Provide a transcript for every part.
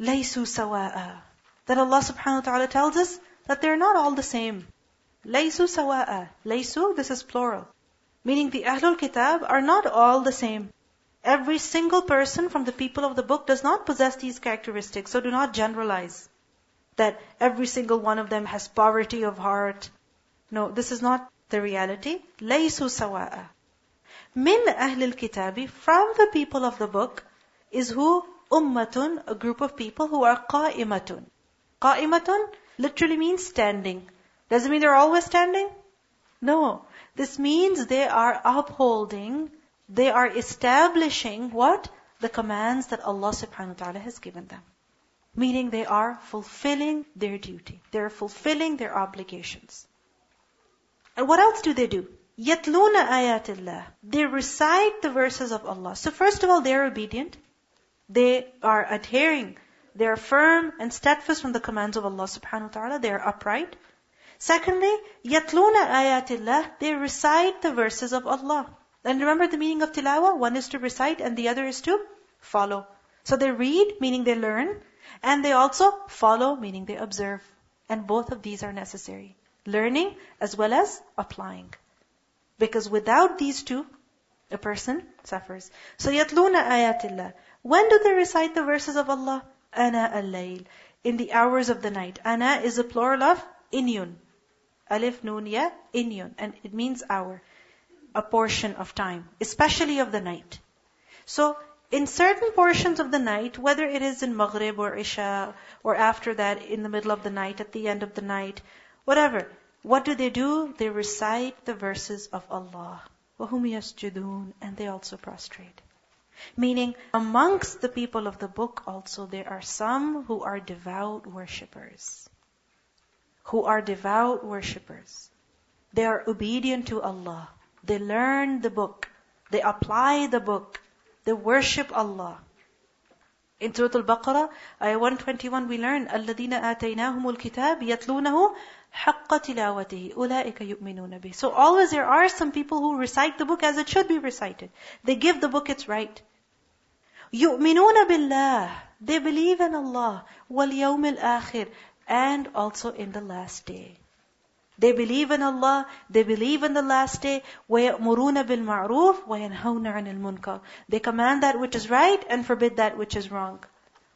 لَيْسُوا سَوَاءً That Allah subhanahu wa ta'ala tells us that they're not all the same. لَيْسُوا سَوَاءً لَيْسُوا, this is plural. Meaning the Ahlul Kitab are not all the same. Every single person from the people of the book does not possess these characteristics, so do not generalize that every single one of them has poverty of heart. No, this is not the reality. لَيْسُوا سَوَاءً Min ahlil kitabi, from the people of the book, is who? ummatun, a group of people who are qa'imatun. Qa'imatun literally means standing. Doesn't mean they're always standing. No. This means they are upholding, they are establishing what? The commands that Allah subhanahu wa ta'ala has given them. Meaning they are fulfilling their duty. They're fulfilling their obligations. And what else do they do? Yatluna ayatillah. They recite the verses of Allah. So first of all, they're obedient. They are adhering. They are firm and steadfast from the commands of Allah subhanahu wa ta'ala. They are upright. Secondly, yatluna ayatillah. They recite the verses of Allah. And remember the meaning of tilawa? One is to recite and the other is to follow. So they read, meaning they learn, and they also follow, meaning they observe. And both of these are necessary. Learning as well as applying. Because without these two, a person suffers. So yatluna ayatillah. When do they recite the verses of Allah? Ana al-layl. In the hours of the night. Ana is a plural of inyun. Alif nun ya, inyun. And it means hour. A portion of time. Especially of the night. So, in certain portions of the night, whether it is in Maghrib or Isha, or after that, in the middle of the night, at the end of the night, whatever, what do they do? They recite the verses of Allah. وَهُمْ يَسْجُدُونَ And they also prostrate. Meaning, amongst the people of the book also, there are some who are devout worshippers. Who are devout worshippers. They are obedient to Allah. They learn the book. They apply the book. They worship Allah. In Surah Al-Baqarah, ayah 121, we learn, الَّذِينَ آتَيْنَاهُمُ الْكِتَابِ يَتْلُونَهُ حَقَّ تِلَاوَتِهِ أُولَٰئِكَ يُؤْمِنُونَ بِهِ So always there are some people who recite the book as it should be recited. They give the book its right. يُؤْمِنُونَ بِاللَّهِ They believe in Allah. وَالْيَوْمِ الْآخِرِ And also in the last day. They believe in Allah, they believe in the last day. وَيَأْمُرُونَ بِالْمَعْرُوفِ وَيَنْهَوْنَ عَنِ الْمُنْكَرِ They command that which is right and forbid that which is wrong.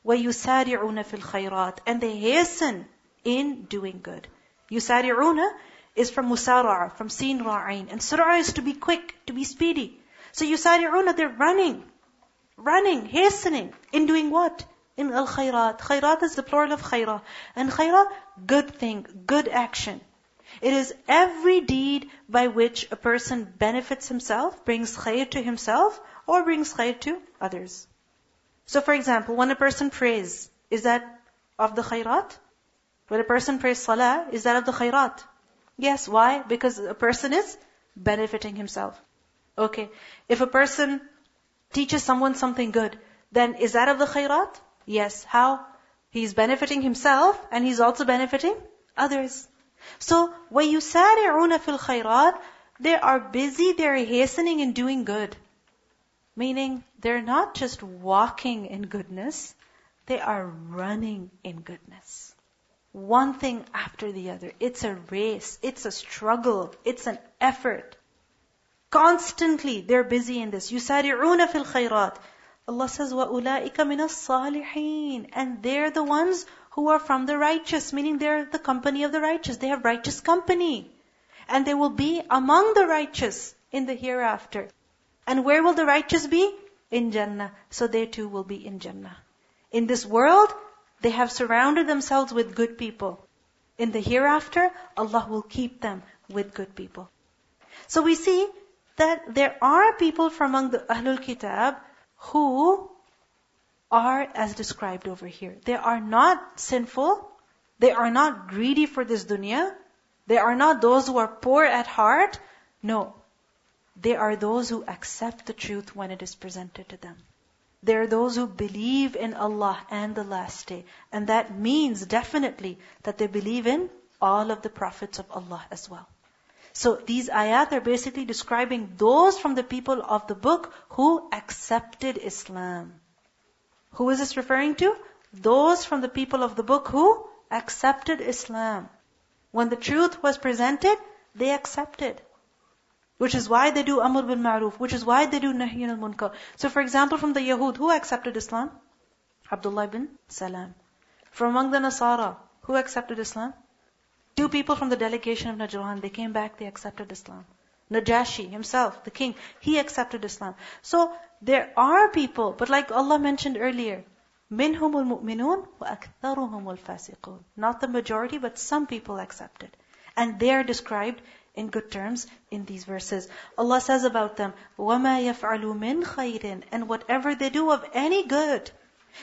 وَيُسَارِعُونَ فِي الْخَيْرَاتِ And they hasten in doing good. Yusari'una is from musara'a, from sin ra'ain. And surah is to be quick, to be speedy. So yusari'una, they're running. Running, hastening. In doing what? In al khairat. Khayrat is the plural of khayra. And khayra, good thing, good action. It is every deed by which a person benefits himself, brings khayr to himself, or brings khayr to others. So for example, when a person prays, is that of the khayrat? When a person prays salah, is that of the khayrat? Yes, why? Because a person is benefiting himself. Okay. If a person teaches someone something good, then is that of the khayrat? Yes. How? He's benefiting himself and he's also benefiting others. So, وَيُسَارِعُونَ فِي الْخَيْرَاتِ They are busy, they are hastening in doing good. Meaning, they're not just walking in goodness, they are running in goodness. One thing after the other. It's a race, it's a struggle, it's an effort. Constantly, they're busy in this. يُسَارِعُونَ فِي الْخَيْرَاتِ Allah says, وَأُولَٰئِكَ مِنَ الصَّالِحِينَ And they're the ones who are from the righteous, meaning they're the company of the righteous. They have righteous company. And they will be among the righteous in the hereafter. And where will the righteous be? In Jannah. So they too will be in Jannah. In this world, they have surrounded themselves with good people. In the hereafter, Allah will keep them with good people. So we see that there are people from among the Ahlul Kitab who are as described over here. They are not sinful. They are not greedy for this dunya. They are not those who are poor at heart. No. They are those who accept the truth when it is presented to them. They are those who believe in Allah and the last day. And that means definitely that they believe in all of the prophets of Allah as well. So these ayat are basically describing those from the people of the book who accepted Islam. Who is this referring to? Those from the people of the book who accepted Islam. When the truth was presented, they accepted. Which is why they do Amr bil Ma'ruf, which is why they do Nahi al Munkar. So for example, from the Yahud, who accepted Islam? Abdullah bin Salam. From among the Nasara, who accepted Islam? Two people from the delegation of Najran, they came back, they accepted Islam. Najashi himself, the king, he accepted Islam. So there are people, but like Allah mentioned earlier, منهم المؤمنون وأكثرهم fasiqun. Not the majority, but some people accepted. And they are described in good terms in these verses. Allah says about them, وَمَا يَفْعَلُوا مِنْ خَيْرٍ And whatever they do of any good,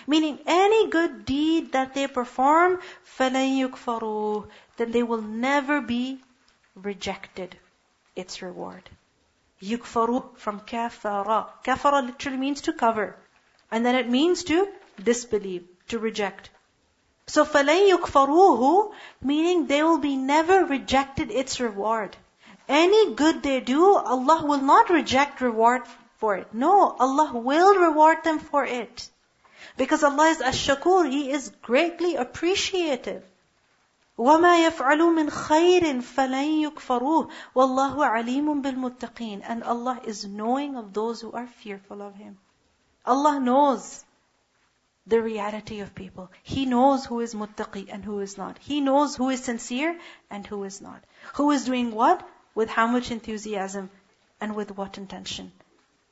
meaning any good deed that they perform, فَلَن يُكْفَرُوا Then they will never be rejected its reward. Yukfaru from kafara. Kafara literally means to cover. And then it means to disbelieve, to reject. So فَلَن يُكْفَرُوهُ meaning they will be never rejected its reward. Any good they do, Allah will not reject reward for it. No, Allah will reward them for it. Because Allah is ash-shakur, He is greatly appreciative. وَمَا يَفْعَلُوا مِنْ خَيْرٍ فَلَن يُكْفَرُوهُ وَاللَّهُ عَلِيمٌ بِالْمُتَّقِينَ And Allah is knowing of those who are fearful of Him. Allah knows the reality of people. He knows who is muttaqi and who is not. He knows who is sincere and who is not. Who is doing what, with how much enthusiasm, and with what intention.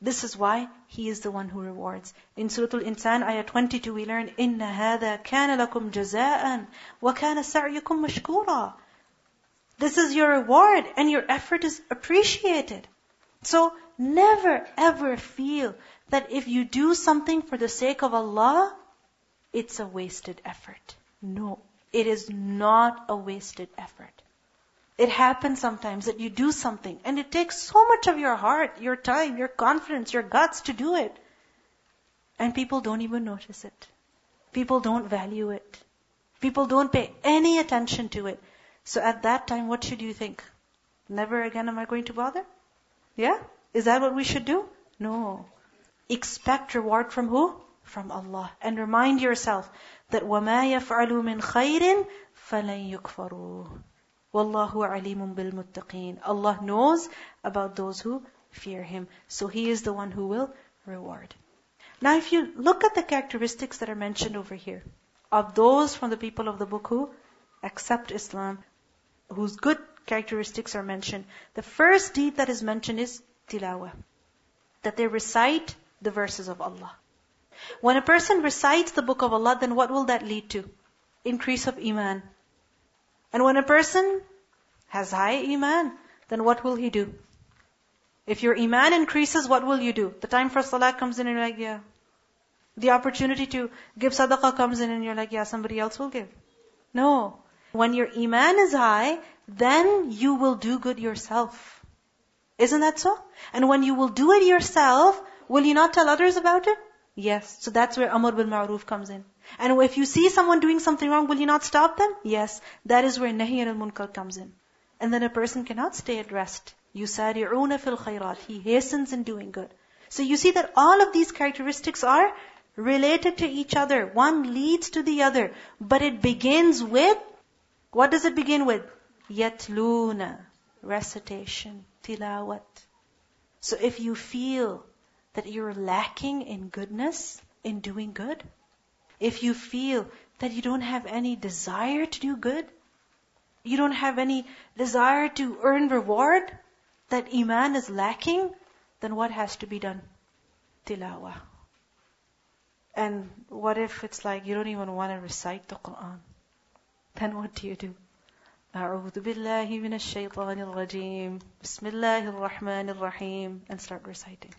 This is why He is the one who rewards. In Surah Al-Insan, ayah 22, we learn, إِنَّ هَذَا كَانَ لَكُمْ جَزَاءً وَكَانَ سَعْيُكُمْ مَشْكُورًا This is your reward, and your effort is appreciated. So, never ever feel that if you do something for the sake of Allah, it's a wasted effort. No, it is not a wasted effort. It happens sometimes that you do something and it takes so much of your heart, your time, your confidence, your guts to do it. And people don't even notice it. People don't value it. People don't pay any attention to it. So at that time, what should you think? Never again am I going to bother? Yeah? Is that what we should do? No. Expect reward from who? From Allah. And remind yourself that وَمَا يَفْعَلُوا مِنْ خَيْرٍ فَلَن يُكْفَرُوا Wallahu alimun bil muttaqeen. Allah knows about those who fear Him. So He is the one who will reward. Now if you look at the characteristics that are mentioned over here, of those from the people of the book who accept Islam, whose good characteristics are mentioned, the first deed that is mentioned is tilawah. That they recite the verses of Allah. When a person recites the book of Allah, then what will that lead to? Increase of iman. And when a person has high iman, then what will he do? If your iman increases, what will you do? The time for salah comes in and you're like, yeah. The opportunity to give sadaqah comes in and you're like, yeah, somebody else will give. No. When your iman is high, then you will do good yourself. Isn't that so? And when you will do it yourself, will you not tell others about it? Yes. So that's where Amr bil Ma'ruf comes in. And if you see someone doing something wrong, will you not stop them? Yes. That is where Nahi al-Munkar comes in. And then a person cannot stay at rest. يُسَارِعُونَ fil khayrat. He hastens in doing good. So you see that all of these characteristics are related to each other. One leads to the other. But it begins with, what does it begin with? Yatluna. Recitation. Tilawat. So if you feel that you're lacking in goodness, in doing good, if you feel that you don't have any desire to do good, you don't have any desire to earn reward, that iman is lacking, then what has to be done? Tilawah. And what if it's like you don't even want to recite the Quran? Then what do you do? أعوذ بالله من الشيطان الرجيم بسم الله الرحمن الرحيم and start reciting.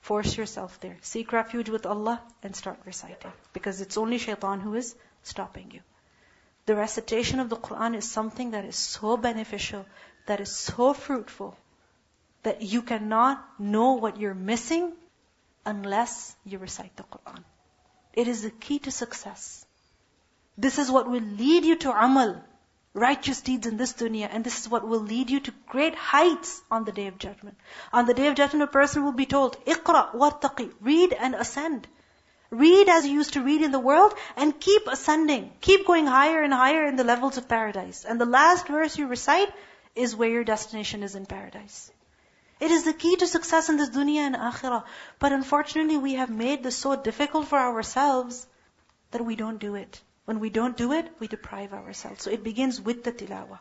Force yourself there. Seek refuge with Allah and start reciting. Because it's only shaitan who is stopping you. The recitation of the Quran is something that is so beneficial, that is so fruitful, that you cannot know what you're missing unless you recite the Quran. It is the key to success. This is what will lead you to amal righteous deeds in this dunya, and this is what will lead you to great heights on the day of judgment. On the day of judgment, a person will be told, "Iqra wartaqi," read and ascend. Read as you used to read in the world and keep ascending. Keep going higher and higher in the levels of paradise. And the last verse you recite is where your destination is in paradise. It is the key to success in this dunya and akhirah. But unfortunately, we have made this so difficult for ourselves that we don't do it. When we don't do it, we deprive ourselves. So it begins with the tilawah.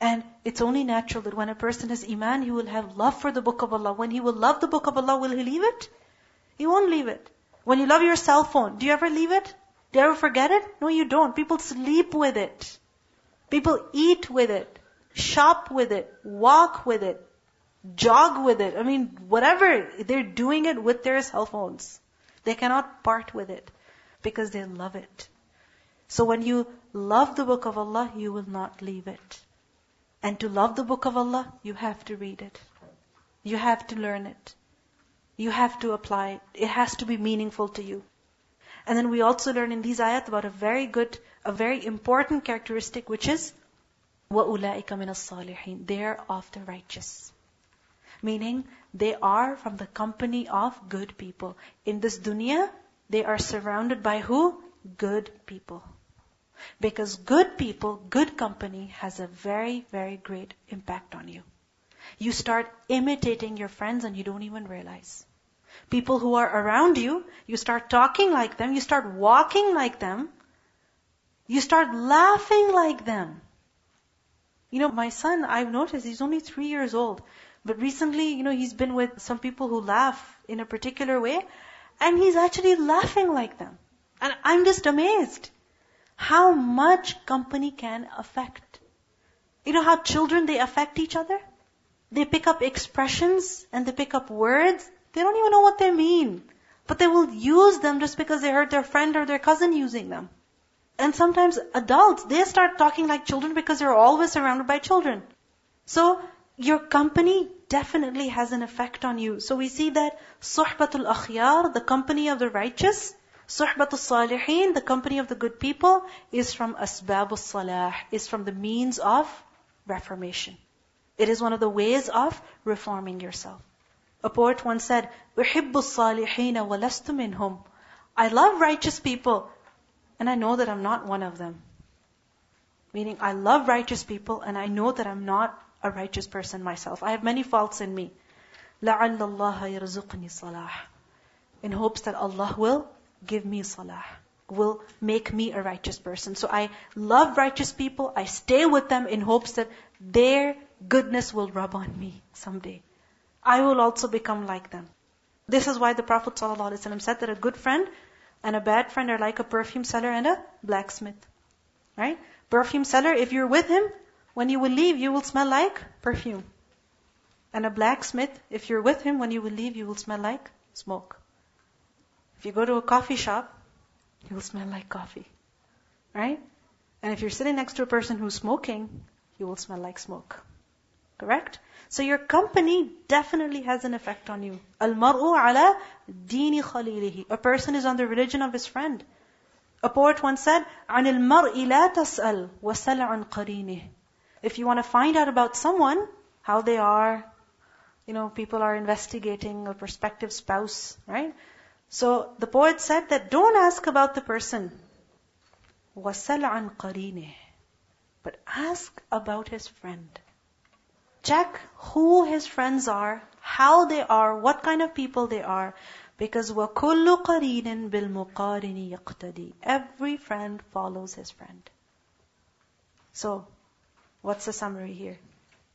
And it's only natural that when a person has iman, he will have love for the book of Allah. When he will love the book of Allah, will he leave it? He won't leave it. When you love your cell phone, do you ever leave it? Do you ever forget it? No, you don't. People sleep with it. People eat with it. Shop with it. Walk with it. Jog with it. I mean, whatever. They're doing it with their cell phones. They cannot part with it because they love it. So when you love the book of Allah, you will not leave it. And to love the book of Allah, you have to read it. You have to learn it. You have to apply it. It has to be meaningful to you. And then we also learn in these ayat about a very good, a very important characteristic, which is وَأُولَٰئِكَ مِنَ الصَّالِحِينَ They are of the righteous. Meaning, they are from the company of good people. In this dunya, they are surrounded by who? Good people. Because good people, good company has a very, very great impact on you. You start imitating your friends and you don't even realize. People who are around you, you start talking like them, you start walking like them, you start laughing like them. You know, my son, I've noticed, he's only three years old. But recently, you know, he's been with some people who laugh in a particular way, and he's actually laughing like them. And I'm just amazed how much company can affect. You know how children, they affect each other? They pick up expressions and they pick up words. They don't even know what they mean. But they will use them just because they heard their friend or their cousin using them. And sometimes adults, they start talking like children because they're always surrounded by children. So, your company definitely has an effect on you. So we see that suhbatul akhyar, the company of the righteous, suhbatul salihin, the company of the good people, is from asbabul salah, is from the means of reformation. It is one of the ways of reforming yourself. A poet once said, أُحِبُّ الصَّالِحِينَ وَلَسْتُ مِنْهُمْ I love righteous people, and I know that I'm not one of them. Meaning, I love righteous people, and I know that I'm not a righteous person myself. I have many faults in me. لَعَلَّ اللَّهَ يَرْزُقْنِي صَلَاحًا In hopes that Allah will give me salah, will make me a righteous person. So I love righteous people, I stay with them in hopes that their goodness will rub on me someday. I will also become like them. This is why the Prophet ﷺ said that a good friend and a bad friend are like a perfume seller and a blacksmith. Right? Perfume seller, if you're with him, when you will leave, you will smell like perfume. And a blacksmith, if you're with him, when you will leave, you will smell like smoke. If you go to a coffee shop, you will smell like coffee. Right? And if you're sitting next to a person who's smoking, you will smell like smoke. Correct? So your company definitely has an effect on you. Al-mar'u ala dini khalilihi. A person is on the religion of his friend. A poet once said, عن المرء لا تسأل وسل عن قرينه. If you want to find out about someone, how they are, you know, people are investigating a prospective spouse, right? So the poet said that don't ask about the person. وَسَلْ عَنْ قَرِينِهِ But ask about his friend. Check who his friends are, how they are, what kind of people they are. Because وَكُلُّ قَرِينٍ بِالْمُقَارِنِ يَقْتَدِي Every friend follows his friend. So, what's the summary here?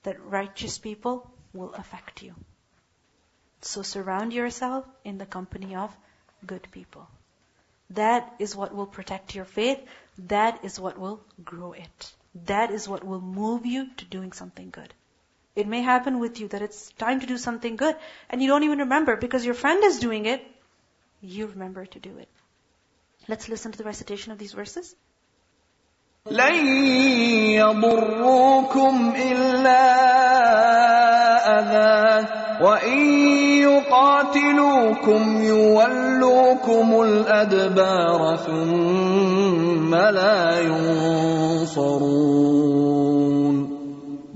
That righteous people will affect you. So surround yourself in the company of good people. That is what will protect your faith. That is what will grow it. That is what will move you to doing something good. It may happen with you that it's time to do something good and you don't even remember because your friend is doing it. You remember to do it. Let's listen to the recitation of these verses. لن يضروكم إلا أذى. وإن يقاتلوكم يولوكم الأدبار ثم لا ينصرون.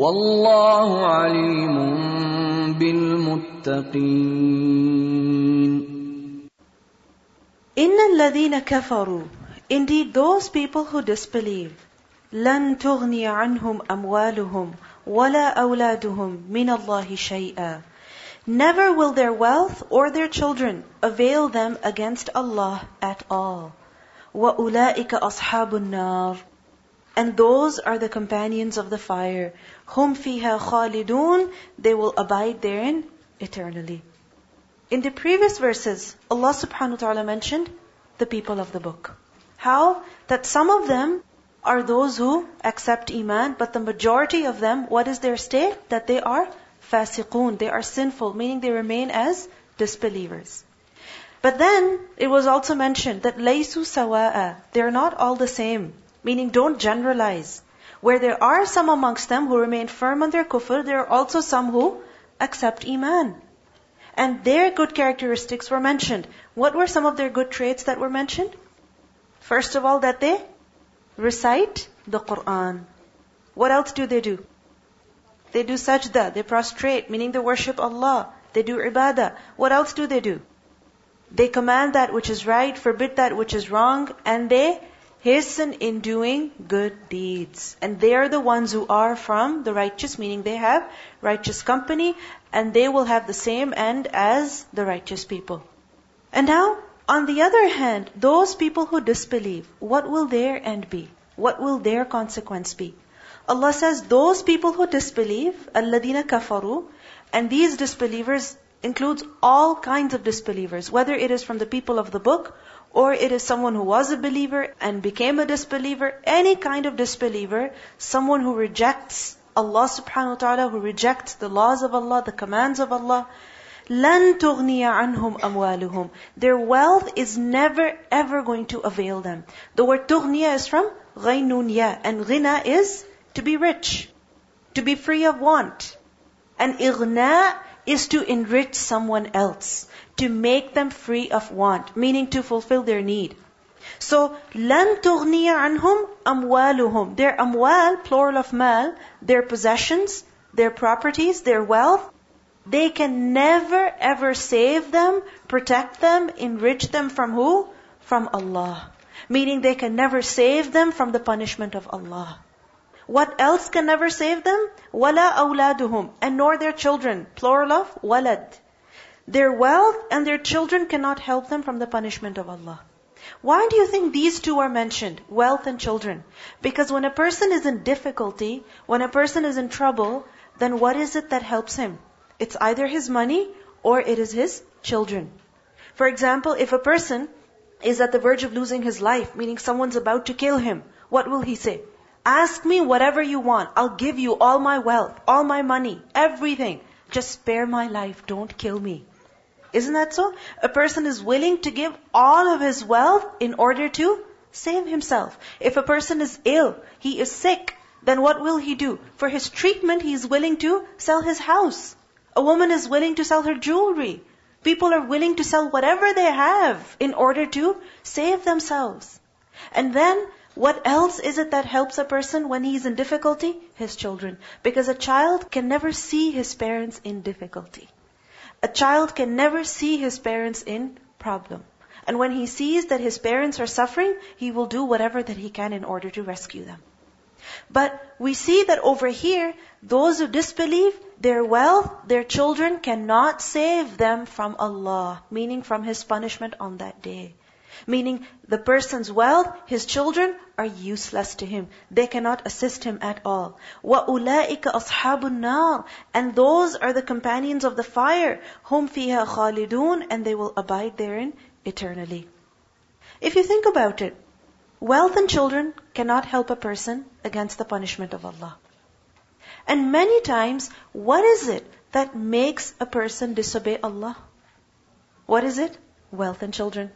والله عليم بالمتقين إن الذين كفروا Indeed those people who disbelieve لن تغني عنهم أموالهم ولا أولادهم من الله شيئا Never will their wealth or their children avail them against Allah at all. وَأُولَٰئِكَ أَصْحَابُ النَّارِ And those are the companions of the fire. Hum fiha khalidun. They will abide therein eternally. In the previous verses, Allah subhanahu wa ta'ala mentioned the people of the book. How? That some of them are those who accept Iman, but the majority of them, what is their state? That they are fasiqun, they are sinful, meaning they remain as disbelievers. But then, it was also mentioned that laysu sawa'a, they are not all the same meaning don't generalize. Where there are some amongst them who remain firm on their kufr, there are also some who accept Iman. And their good characteristics were mentioned. What were some of their good traits that were mentioned? First of all, that they recite the Quran. What else do they do? They do sajda, they prostrate, meaning they worship Allah. They do ibadah. What else do they do? They command that which is right, forbid that which is wrong, and they hasten in doing good deeds. And they are the ones who are from the righteous, meaning they have righteous company, and they will have the same end as the righteous people. And now, on the other hand, those people who disbelieve, what will their end be? What will their consequence be? Allah says, those people who disbelieve, alladina kafaru, and these disbelievers includes all kinds of disbelievers, whether it is from the people of the book or it is someone who was a believer and became a disbeliever, any kind of disbeliever, someone who rejects Allah subhanahu wa ta'ala, who rejects the laws of Allah, the commands of Allah, لَن تُغْنِيَ عَنْهُمْ أَمْوَالُهُمْ Their wealth is never ever going to avail them. The word تُغْنِيَ is from غَيْنُونْ يَا and غِنَى is to be rich, to be free of want. And إِغْنَى is to enrich someone else, to make them free of want, meaning to fulfill their need. So, لَن تُغْنِيَ عَنْهُمْ أَمْوَالُهُمْ Their amwal, plural of mal, their possessions, their properties, their wealth, they can never ever save them, protect them, enrich them from who? From Allah. Meaning they can never save them from the punishment of Allah. What else can never save them? وَلَا أَوْلَادُهُمْ And nor their children. Plural of walad. Their wealth and their children cannot help them from the punishment of Allah. Why do you think these two are mentioned? Wealth and children. Because when a person is in difficulty, when a person is in trouble, then what is it that helps him? It's either his money or it is his children. For example, if a person is at the verge of losing his life, meaning someone's about to kill him, what will he say? Ask me whatever you want. I'll give you all my wealth, all my money, everything. Just spare my life. Don't kill me. Isn't that so? A person is willing to give all of his wealth in order to save himself. If a person is ill, he is sick, then what will he do? For his treatment, he is willing to sell his house. A woman is willing to sell her jewelry. People are willing to sell whatever they have in order to save themselves. And then, what else is it that helps a person when he is in difficulty? His children. Because a child can never see his parents in difficulty. A child can never see his parents in problem. And when he sees that his parents are suffering, he will do whatever that he can in order to rescue them. But we see that over here, those who disbelieve, their wealth, their children cannot save them from Allah, meaning from His punishment on that day. Meaning the person's wealth, his children are useless to him. They cannot assist him at all. وَأُولَٰئِكَ أَصْحَابُ النَّارِ And those are the companions of the fire, whom فِيهَا خَالِدُونَ And they will abide therein eternally. If you think about it, wealth and children cannot help a person against the punishment of Allah. And many times, what is it that makes a person disobey Allah? What is it? Wealth and children.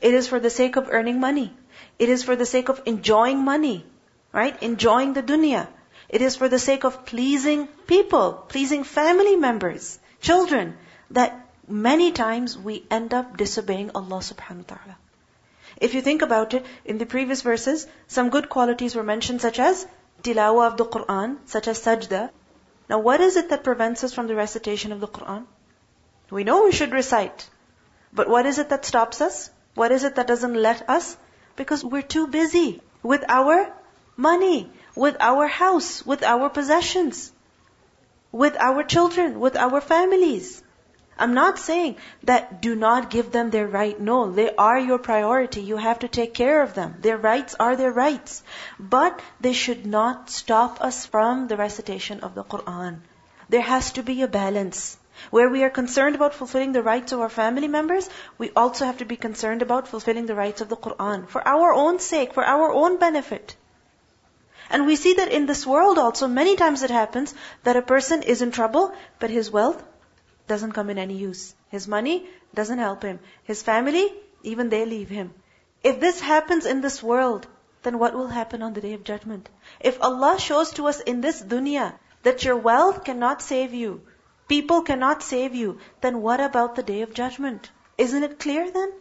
It is for the sake of earning money. It is for the sake of enjoying money. Right? Enjoying the dunya. It is for the sake of pleasing people, pleasing family members, children, that many times we end up disobeying Allah subhanahu wa ta'ala. If you think about it, in the previous verses, some good qualities were mentioned such as tilawah of the Quran, such as sajda. Now what is it that prevents us from the recitation of the Quran? We know we should recite. But what is it that stops us? What is it that doesn't let us? Because we're too busy with our money, with our house, with our possessions, with our children, with our families. I'm not saying that do not give them their right. No, they are your priority. You have to take care of them. Their rights are their rights. But they should not stop us from the recitation of the Quran. There has to be a balance. Where we are concerned about fulfilling the rights of our family members, we also have to be concerned about fulfilling the rights of the Quran for our own sake, for our own benefit. And we see that in this world also, many times it happens that a person is in trouble, but his wealth doesn't come in any use. His money doesn't help him. His family, even they leave him. If this happens in this world, then what will happen on the day of judgment? If Allah shows to us in this dunya that your wealth cannot save you, people cannot save you, then what about the day of judgment? Isn't it clear then?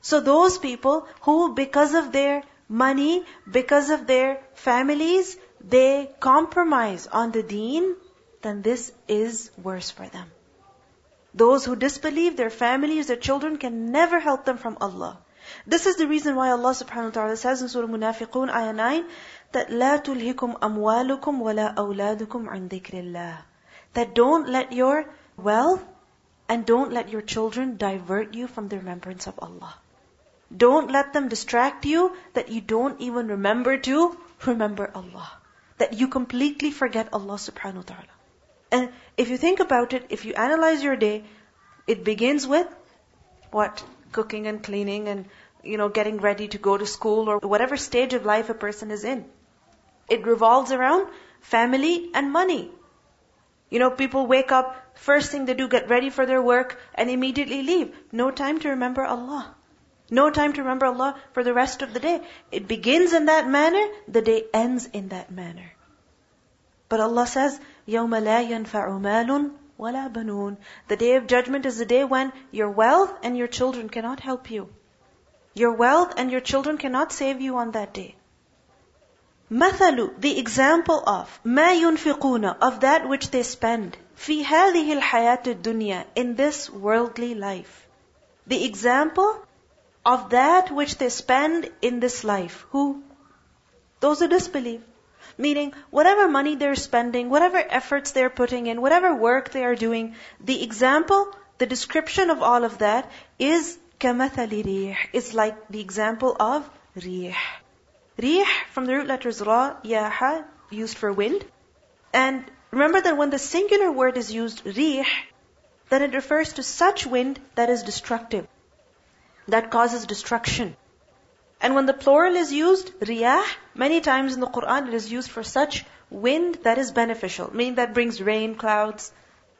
So those people who, because of their money, because of their families, they compromise on the deen, then this is worse for them. Those who disbelieve, their families, their children can never help them from Allah. This is the reason why Allah subhanahu wa ta'ala says in Surah Munafiqun, ayah 9, that لا تلهكم أموالكم ولا أولادكم عن ذكر الله. That don't let your wealth and don't let your children divert you from the remembrance of Allah. Don't let them distract you that you don't even remember to remember Allah. That you completely forget Allah subhanahu wa ta'ala. And if you think about it, if you analyze your day, it begins with what? Cooking and cleaning and, you know, getting ready to go to school or whatever stage of life a person is in. It revolves around family and money. You know, people wake up, first thing they do, get ready for their work and immediately leave. No time to remember Allah. No time to remember Allah for the rest of the day. It begins in that manner, the day ends in that manner. But Allah says, يَوْمَ لَا يَنْفَعُ مَالٌ وَلَا بَنُونَ The day of judgment is the day when your wealth and your children cannot help you. Your wealth and your children cannot save you on that day. مثل, the example of ما ينفقون of that which they spend في هذه الحياة الدنيا in this worldly life. The example of that which they spend in this life. Who? Those who disbelieve. Meaning, whatever money they're spending, whatever efforts they're putting in, whatever work they are doing, the example, the description of all of that is كَمَثَلِ رِيحٍ It's like the example of rih. Rih, from the root letters ra, yaha, used for wind. And remember that when the singular word is used, rih, then it refers to such wind that is destructive, that causes destruction. And when the plural is used, riyah, many times in the Quran it is used for such wind that is beneficial, meaning that brings rain, clouds,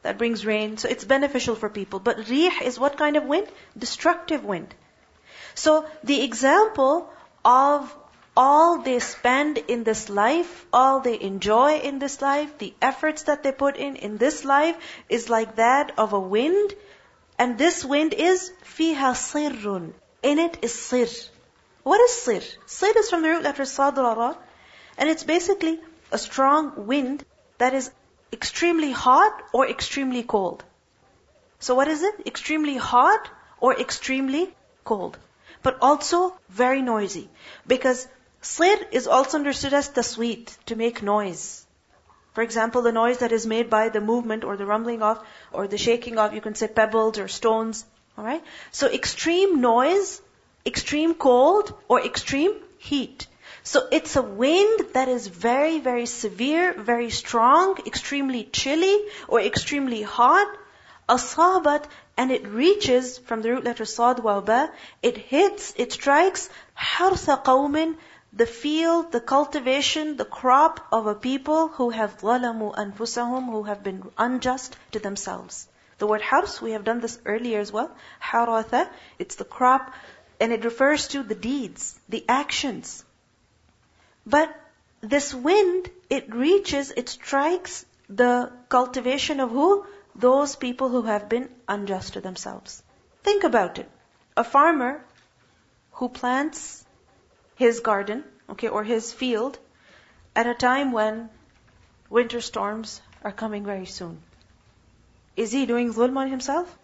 that brings rain. So it's beneficial for people. But rih is what kind of wind? Destructive wind. So the example of all they spend in this life, all they enjoy in this life, the efforts that they put in in this life is like that of a wind. And this wind is fiha sirrun. In it is sir. What is sir? Sir is from the root letter sadra, and it's basically a strong wind that is extremely hot or extremely cold. So what is it? Extremely hot or extremely cold. But also very noisy. Because sir is also understood as tasweet, to make noise. For example, the noise that is made by the movement or the rumbling of or the shaking of, you can say pebbles or stones. Alright? So extreme noise, extreme cold, or extreme heat. So it's a wind that is very, very severe, very strong, extremely chilly, or extremely hot. Asabat, and it reaches from the root letter sad wa ba, it hits, it strikes harsa qawmin, the field, the cultivation, the crop of a people who have ظلموا أنفسهم, who have been unjust to themselves. The word hars, we have done this earlier as well. Haratha, it's the crop, and it refers to the deeds, the actions. But this wind, it reaches, it strikes the cultivation of who? Those people who have been unjust to themselves. Think about it. A farmer who plants his garden, okay, or his field at a time when winter storms are coming very soon. Is he doing zulm on himself?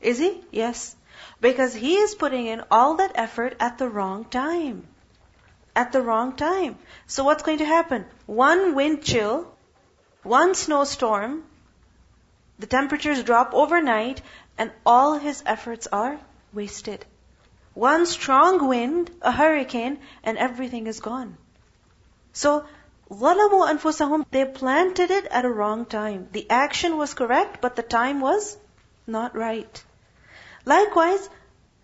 Is he? Yes. Because he is putting in all that effort at the wrong time at the wrong time. So what's going to happen? One wind chill, one snowstorm, the temperatures drop overnight, and all his efforts are wasted. One strong wind, a hurricane, and everything is gone. So, ظَلَمُوا أَنفُسَهُمْ They planted it at a wrong time. The action was correct, but the time was not right. Likewise,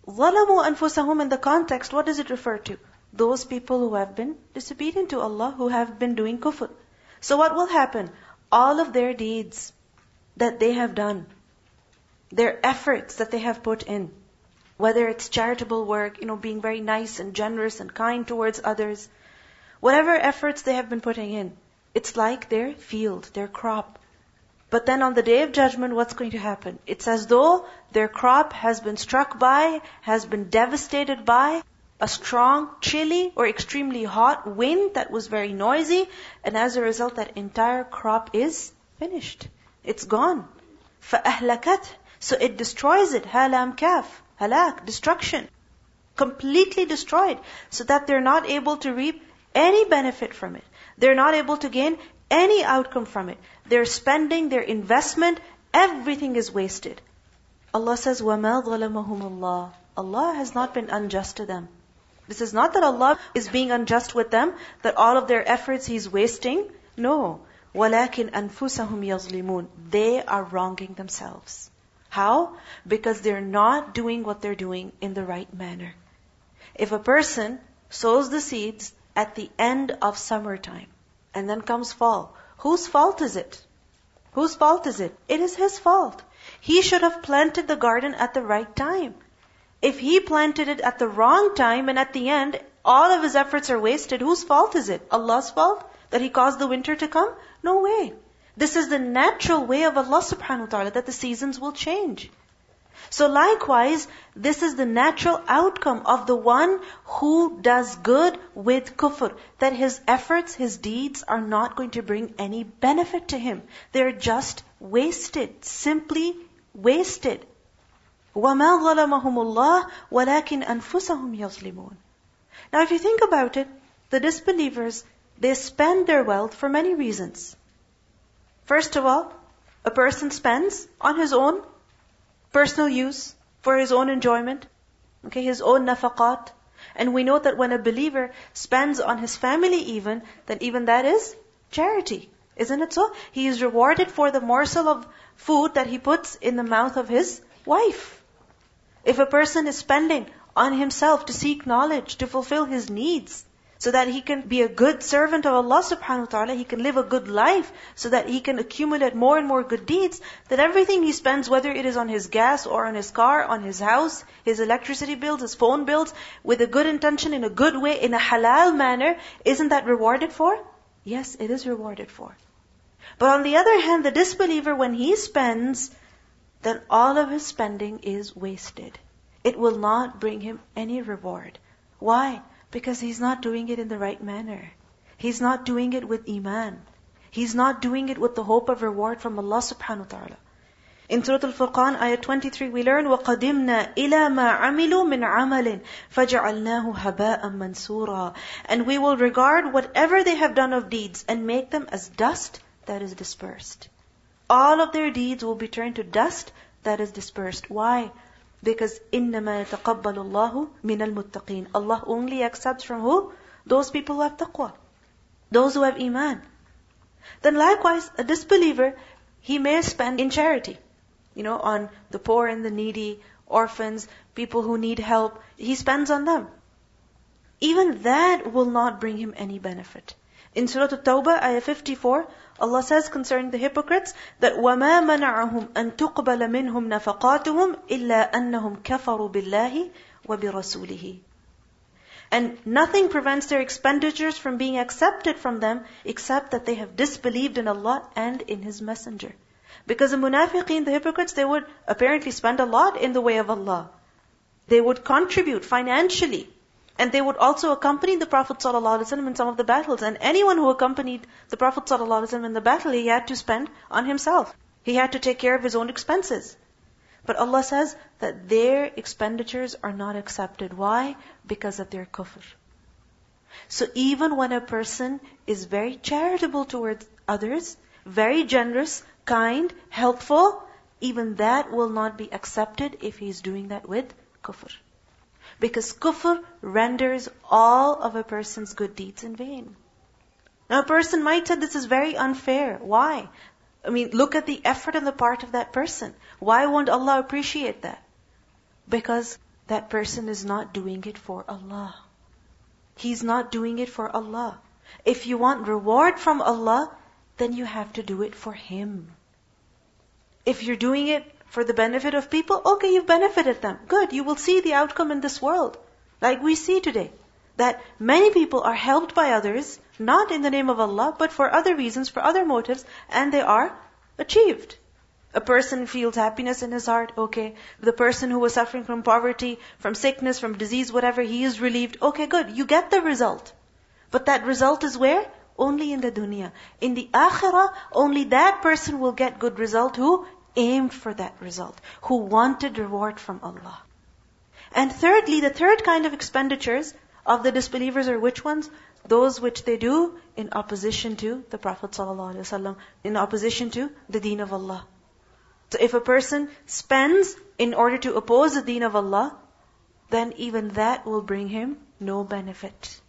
ظَلَمُوا أَنفُسَهُمْ in the context, what does it refer to? those people who have been disobedient to Allah, who have been doing kufr. So what will happen? All of their deeds that they have done, their efforts that they have put in, whether it's charitable work, you know, being very nice and generous and kind towards others, whatever efforts they have been putting in, it's like their field, their crop. But then on the day of judgment, what's going to happen? It's as though their crop has been struck by, has been devastated by a strong, chilly, or extremely hot wind that was very noisy, and as a result, that entire crop is finished. It's gone. فَأَهْلَكَتْ So it destroys it. هَلَام كَافْ Halak, destruction. Completely destroyed. So that they're not able to reap any benefit from it. They're not able to gain any outcome from it. Their spending, their investment, everything is wasted. Allah says, وَمَا ظَلَمَهُمُ اللَّهِ Allah has not been unjust to them. This is not that Allah is being unjust with them, that all of their efforts He's wasting. No. وَلَكِنْ أَنفُسَهُمْ يَظْلِمُونَ They are wronging themselves. How? Because they're not doing what they're doing in the right manner. If a person sows the seeds at the end of summertime, and then comes fall, whose fault is it? Whose fault is it? It is his fault. He should have planted the garden at the right time. If he planted it at the wrong time and at the end, all of his efforts are wasted, whose fault is it? Allah's fault? That he caused the winter to come? No way. This is the natural way of Allah subhanahu wa ta'ala that the seasons will change. So likewise, this is the natural outcome of the one who does good with kufr. That his efforts, his deeds are not going to bring any benefit to him. They're just wasted. Simply wasted. وَمَا ظَلَمَهُمُ اللَّهُ وَلَكِنْ أَنفُسَهُمْ يَظْلِمُونَ Now if you think about it, the disbelievers, they spend their wealth for many reasons. First of all, a person spends on his own personal use, for his own enjoyment, okay, his own nafaqat. And we know that when a believer spends on his family even, then even that is charity. Isn't it so? He is rewarded for the morsel of food that he puts in the mouth of his wife. If a person is spending on himself to seek knowledge, to fulfill his needs, so that he can be a good servant of Allah subhanahu wa ta'ala, he can live a good life, so that he can accumulate more and more good deeds, that everything he spends, whether it is on his gas or on his car, on his house, his electricity bills, his phone bills, with a good intention, in a good way, in a halal manner, isn't that rewarded for? Yes, it is rewarded for. But on the other hand, the disbeliever, when he spends, then all of his spending is wasted. It will not bring him any reward. Why? Because he's not doing it in the right manner. He's not doing it with Iman. He's not doing it with the hope of reward from Allah subhanahu wa ta'ala. In Surah Al-Furqan, ayah 23, we learn, وَقَدِمْنَا إِلَى مَا عَمِلُوا مِنْ عَمَلٍ فَجَعَلْنَاهُ هَبَاءً مَنْثُورًا And we will regard whatever they have done of deeds and make them as dust that is dispersed. All of their deeds will be turned to dust that is dispersed. Why? Because إِنَّمَا يَتَقَبَّلُ اللَّهُ مِنَ الْمُتَّقِينَ Allah only accepts from who? Those people who have taqwa. Those who have iman. Then likewise, a disbeliever, he may spend in charity. You know, on the poor and the needy, orphans, people who need help. He spends on them. Even that will not bring him any benefit. In Surah At-Tawbah, ayah 54, Allah says concerning the hypocrites that وَمَا مَنَعَهُمْ أَن تُقْبَلَ مِنْهُمْ نَفَقَاتُهُمْ إِلَّا أَنَّهُمْ كَفَرُوا بِاللَّهِ وَبِرَسُولِهِ And nothing prevents their expenditures from being accepted from them except that they have disbelieved in Allah and in His Messenger. Because the munafiqeen, the hypocrites, they would apparently spend a lot in the way of Allah. They would contribute financially. and they would also accompany the Prophet ﷺ in some of the battles. And anyone who accompanied the Prophet ﷺ in the battle, he had to spend on himself. He had to take care of his own expenses. But Allah says that their expenditures are not accepted. Why? Because of their kufr. So even when a person is very charitable towards others, very generous, kind, helpful, even that will not be accepted if he is doing that with kufr. Because kufr renders all of a person's good deeds in vain. Now a person might say this is very unfair. Why? I mean, look at the effort on the part of that person. Why won't Allah appreciate that? Because that person is not doing it for Allah. He's not doing it for Allah. If you want reward from Allah, then you have to do it for Him. If you're doing it for the benefit of people, okay, you've benefited them. Good, you will see the outcome in this world. Like we see today. That many people are helped by others, not in the name of Allah, but for other reasons, for other motives, and they are achieved. A person feels happiness in his heart, okay. The person who was suffering from poverty, from sickness, from disease, whatever, he is relieved. Okay, good. You get the result. But that result is where? Only in the dunya. In the akhirah, only that person will get good result who aimed for that result, who wanted reward from Allah. And thirdly, the third kind of expenditures of the disbelievers are which ones? Those which they do in opposition to the Prophet ﷺ, in opposition to the deen of Allah. So if a person spends in order to oppose the deen of Allah, then even that will bring him no benefit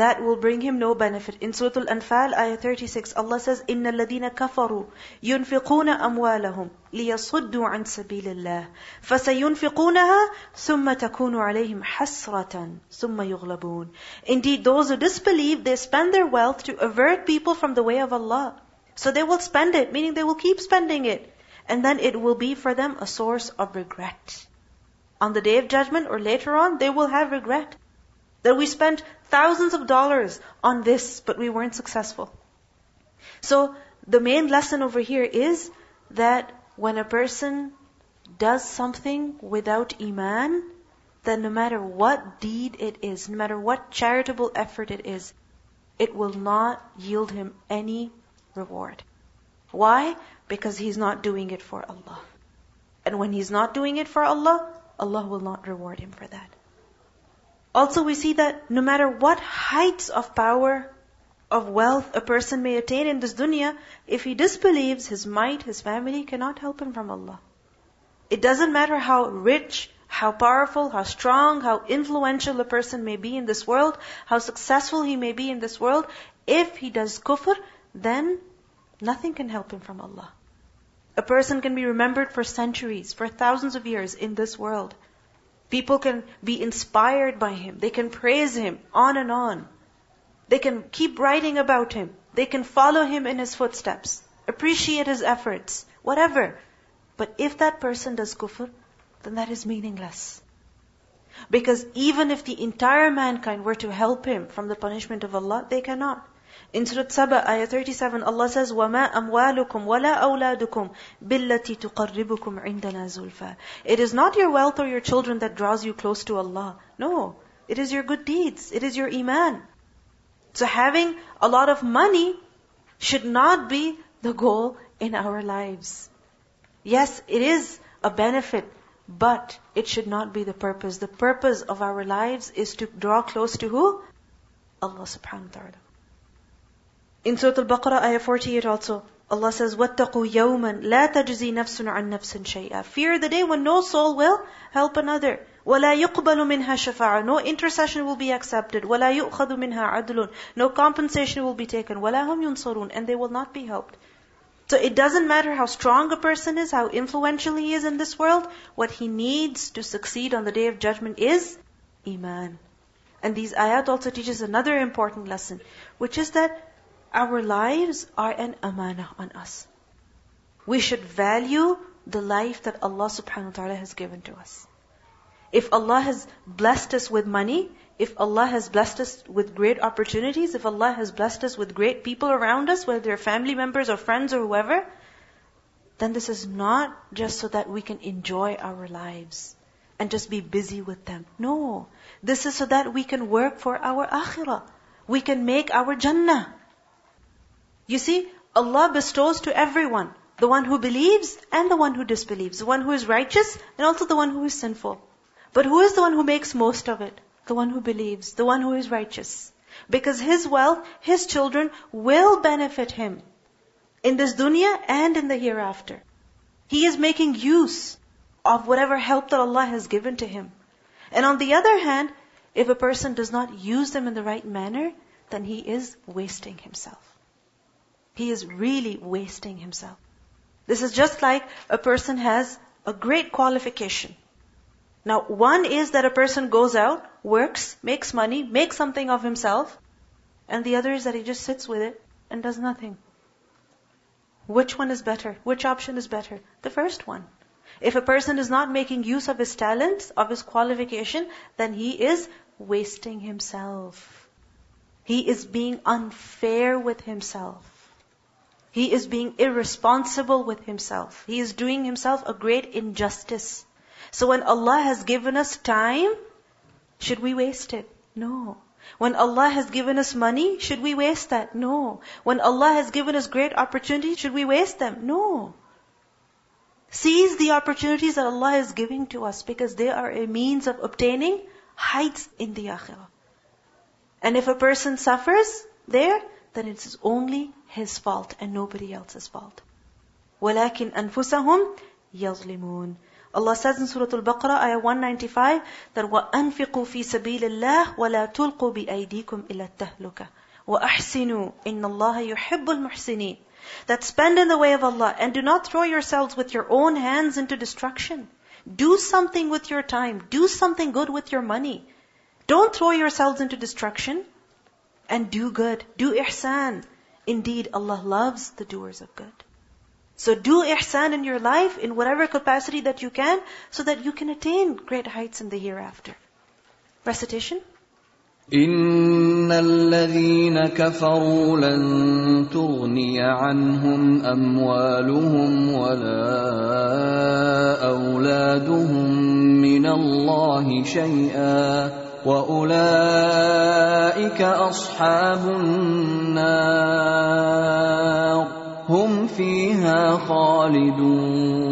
that will bring him no benefit. In Surah Al-Anfal, ayah 36, Allah says, إِنَّ الَّذِينَ كَفَرُوا يُنْفِقُونَ أَمْوَالَهُمْ لِيَصُدُّوا عَنْ سَبِيلِ اللَّهِ فَسَيُنْفِقُونَهَا ثُمَّ تَكُونُ عَلَيْهِمْ حَسْرَةً ثُمَّ يُغْلَبُونَ Indeed, those who disbelieve, they spend their wealth to avert people from the way of Allah. So they will spend it, meaning they will keep spending it. And then it will be for them a source of regret. On the day of judgment or later on, they will have regret. That we spent thousands of dollars on this, but we weren't successful. So, the main lesson over here is that when a person does something without iman, then no matter what deed it is, no matter what charitable effort it is, it will not yield him any reward. Why? Because he's not doing it for Allah. And when he's not doing it for Allah, Allah will not reward him for that. Also we see that no matter what heights of power, of wealth a person may attain in this dunya, if he disbelieves, his might, his family cannot help him from Allah. It doesn't matter how rich, how powerful, how strong, how influential a person may be in this world, how successful he may be in this world, if he does kufr, then nothing can help him from Allah. A person can be remembered for centuries, for thousands of years in this world. People can be inspired by him. They can praise him on and on. They can keep writing about him. They can follow him in his footsteps. Appreciate his efforts. Whatever. But if that person does kufr, then that is meaningless. Because even if the entire mankind were to help him from the punishment of Allah, they cannot. In Surah Saba, ayah 37, Allah says, وَمَا أَمْوَالُكُمْ وَلَا أَوْلَادُكُمْ بِالَّتِي تُقَرِّبُكُمْ عِنْدَنَا زُلْفَى It is not your wealth or your children that draws you close to Allah. No. It is your good deeds. It is your iman. So having a lot of money should not be the goal in our lives. Yes, it is a benefit, but it should not be the purpose. The purpose of our lives is to draw close to who? Allah subhanahu wa ta'ala. In Surah Al-Baqarah, ayah 48 also, Allah says, وَاتَّقُوا يَوْمًا لَا تَجْزِي نَفْسٌ عَن نَفْسٍ شَيْئًا Fear the day when no soul will help another. وَلَا يُقْبَلُ مِنْهَا شَفَاعَةٌ No intercession will be accepted. وَلَا يُؤْخَذُ مِنْهَا عَدْلٌ No compensation will be taken. وَلَا هُمْ يُنصَرُونَ And they will not be helped. So it doesn't matter how strong a person is, how influential he is in this world, what he needs to succeed on the day of judgment is Iman. And these ayat also teaches another important lesson, which is that our lives are an amana on us. We should value the life that Allah subhanahu wa ta'ala has given to us. If Allah has blessed us with money, if Allah has blessed us with great opportunities, if Allah has blessed us with great people around us, whether they're family members or friends or whoever, then this is not just so that we can enjoy our lives and just be busy with them. No. This is so that we can work for our akhirah. We can make our jannah. You see, Allah bestows to everyone, the one who believes and the one who disbelieves, the one who is righteous and also the one who is sinful. But who is the one who makes most of it? The one who believes, the one who is righteous. Because his wealth, his children will benefit him in this dunya and in the hereafter. He is making use of whatever help that Allah has given to him. And on the other hand, if a person does not use them in the right manner, then he is wasting himself. He is really wasting himself. This is just like a person has a great qualification. Now, one is that a person goes out, works, makes money, makes something of himself, and the other is that he just sits with it and does nothing. Which one is better? Which option is better? The first one. If a person is not making use of his talents, of his qualification, then he is wasting himself. He is being unfair with himself. He is being irresponsible with himself. He is doing himself a great injustice. So when Allah has given us time, should we waste it? No. When Allah has given us money, should we waste that? No. When Allah has given us great opportunities, should we waste them? No. Seize the opportunities that Allah is giving to us because they are a means of obtaining heights in the akhirah. And if a person suffers there, then it is only his fault and nobody else's fault. وَلَكِنْ أَنفُسَهُمْ يَظْلِمُونَ Allah says in Surah Al-Baqarah, Ayah 195, that وَأَنفِقُوا فِي سَبِيلِ اللَّهِ وَلَا تُلْقُوا بِأَيْدِيكُمْ إِلَى التَّهْلُكَةِ وَأَحْسِنُوا إِنَّ اللَّهَ يُحِبُّ الْمُحْسِنِينَ That spend in the way of Allah and do not throw yourselves with your own hands into destruction. Do something with your time. Do something good with your money. Don't throw yourselves into destruction and do good. Do ihsan. Indeed, Allah loves the doers of good. So do ihsan in your life in whatever capacity that you can so that you can attain great heights in the hereafter. Recitation. إن الذين كفروا لن تغني عنهم أموالهم ولا أولادهم من الله شيئا واولئك اصحاب النار هم فيها خالدون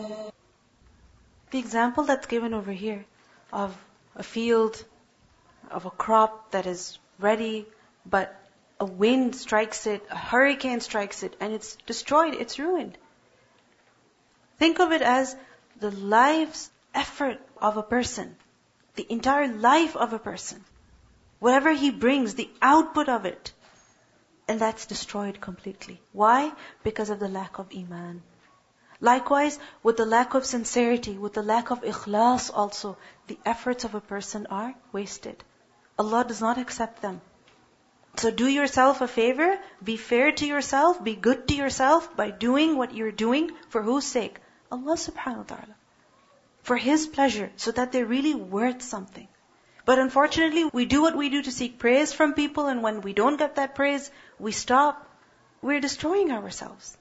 The example that's given over here of a field, of a crop that is ready but a wind strikes it, a hurricane strikes it, and it's destroyed, it's ruined. Think of it as the life's effort of a person, the entire life of a person. Whatever he brings, the output of it, and that's destroyed completely. Why? Because of the lack of iman. Likewise, with the lack of sincerity, with the lack of ikhlas also, the efforts of a person are wasted. Allah does not accept them. So do yourself a favor, be fair to yourself, be good to yourself by doing what you're doing for whose sake? Allah subhanahu wa ta'ala. For His pleasure, so that they're really worth something. But unfortunately, we do what we do to seek praise from people, and when we don't get that praise, we stop. We're destroying ourselves.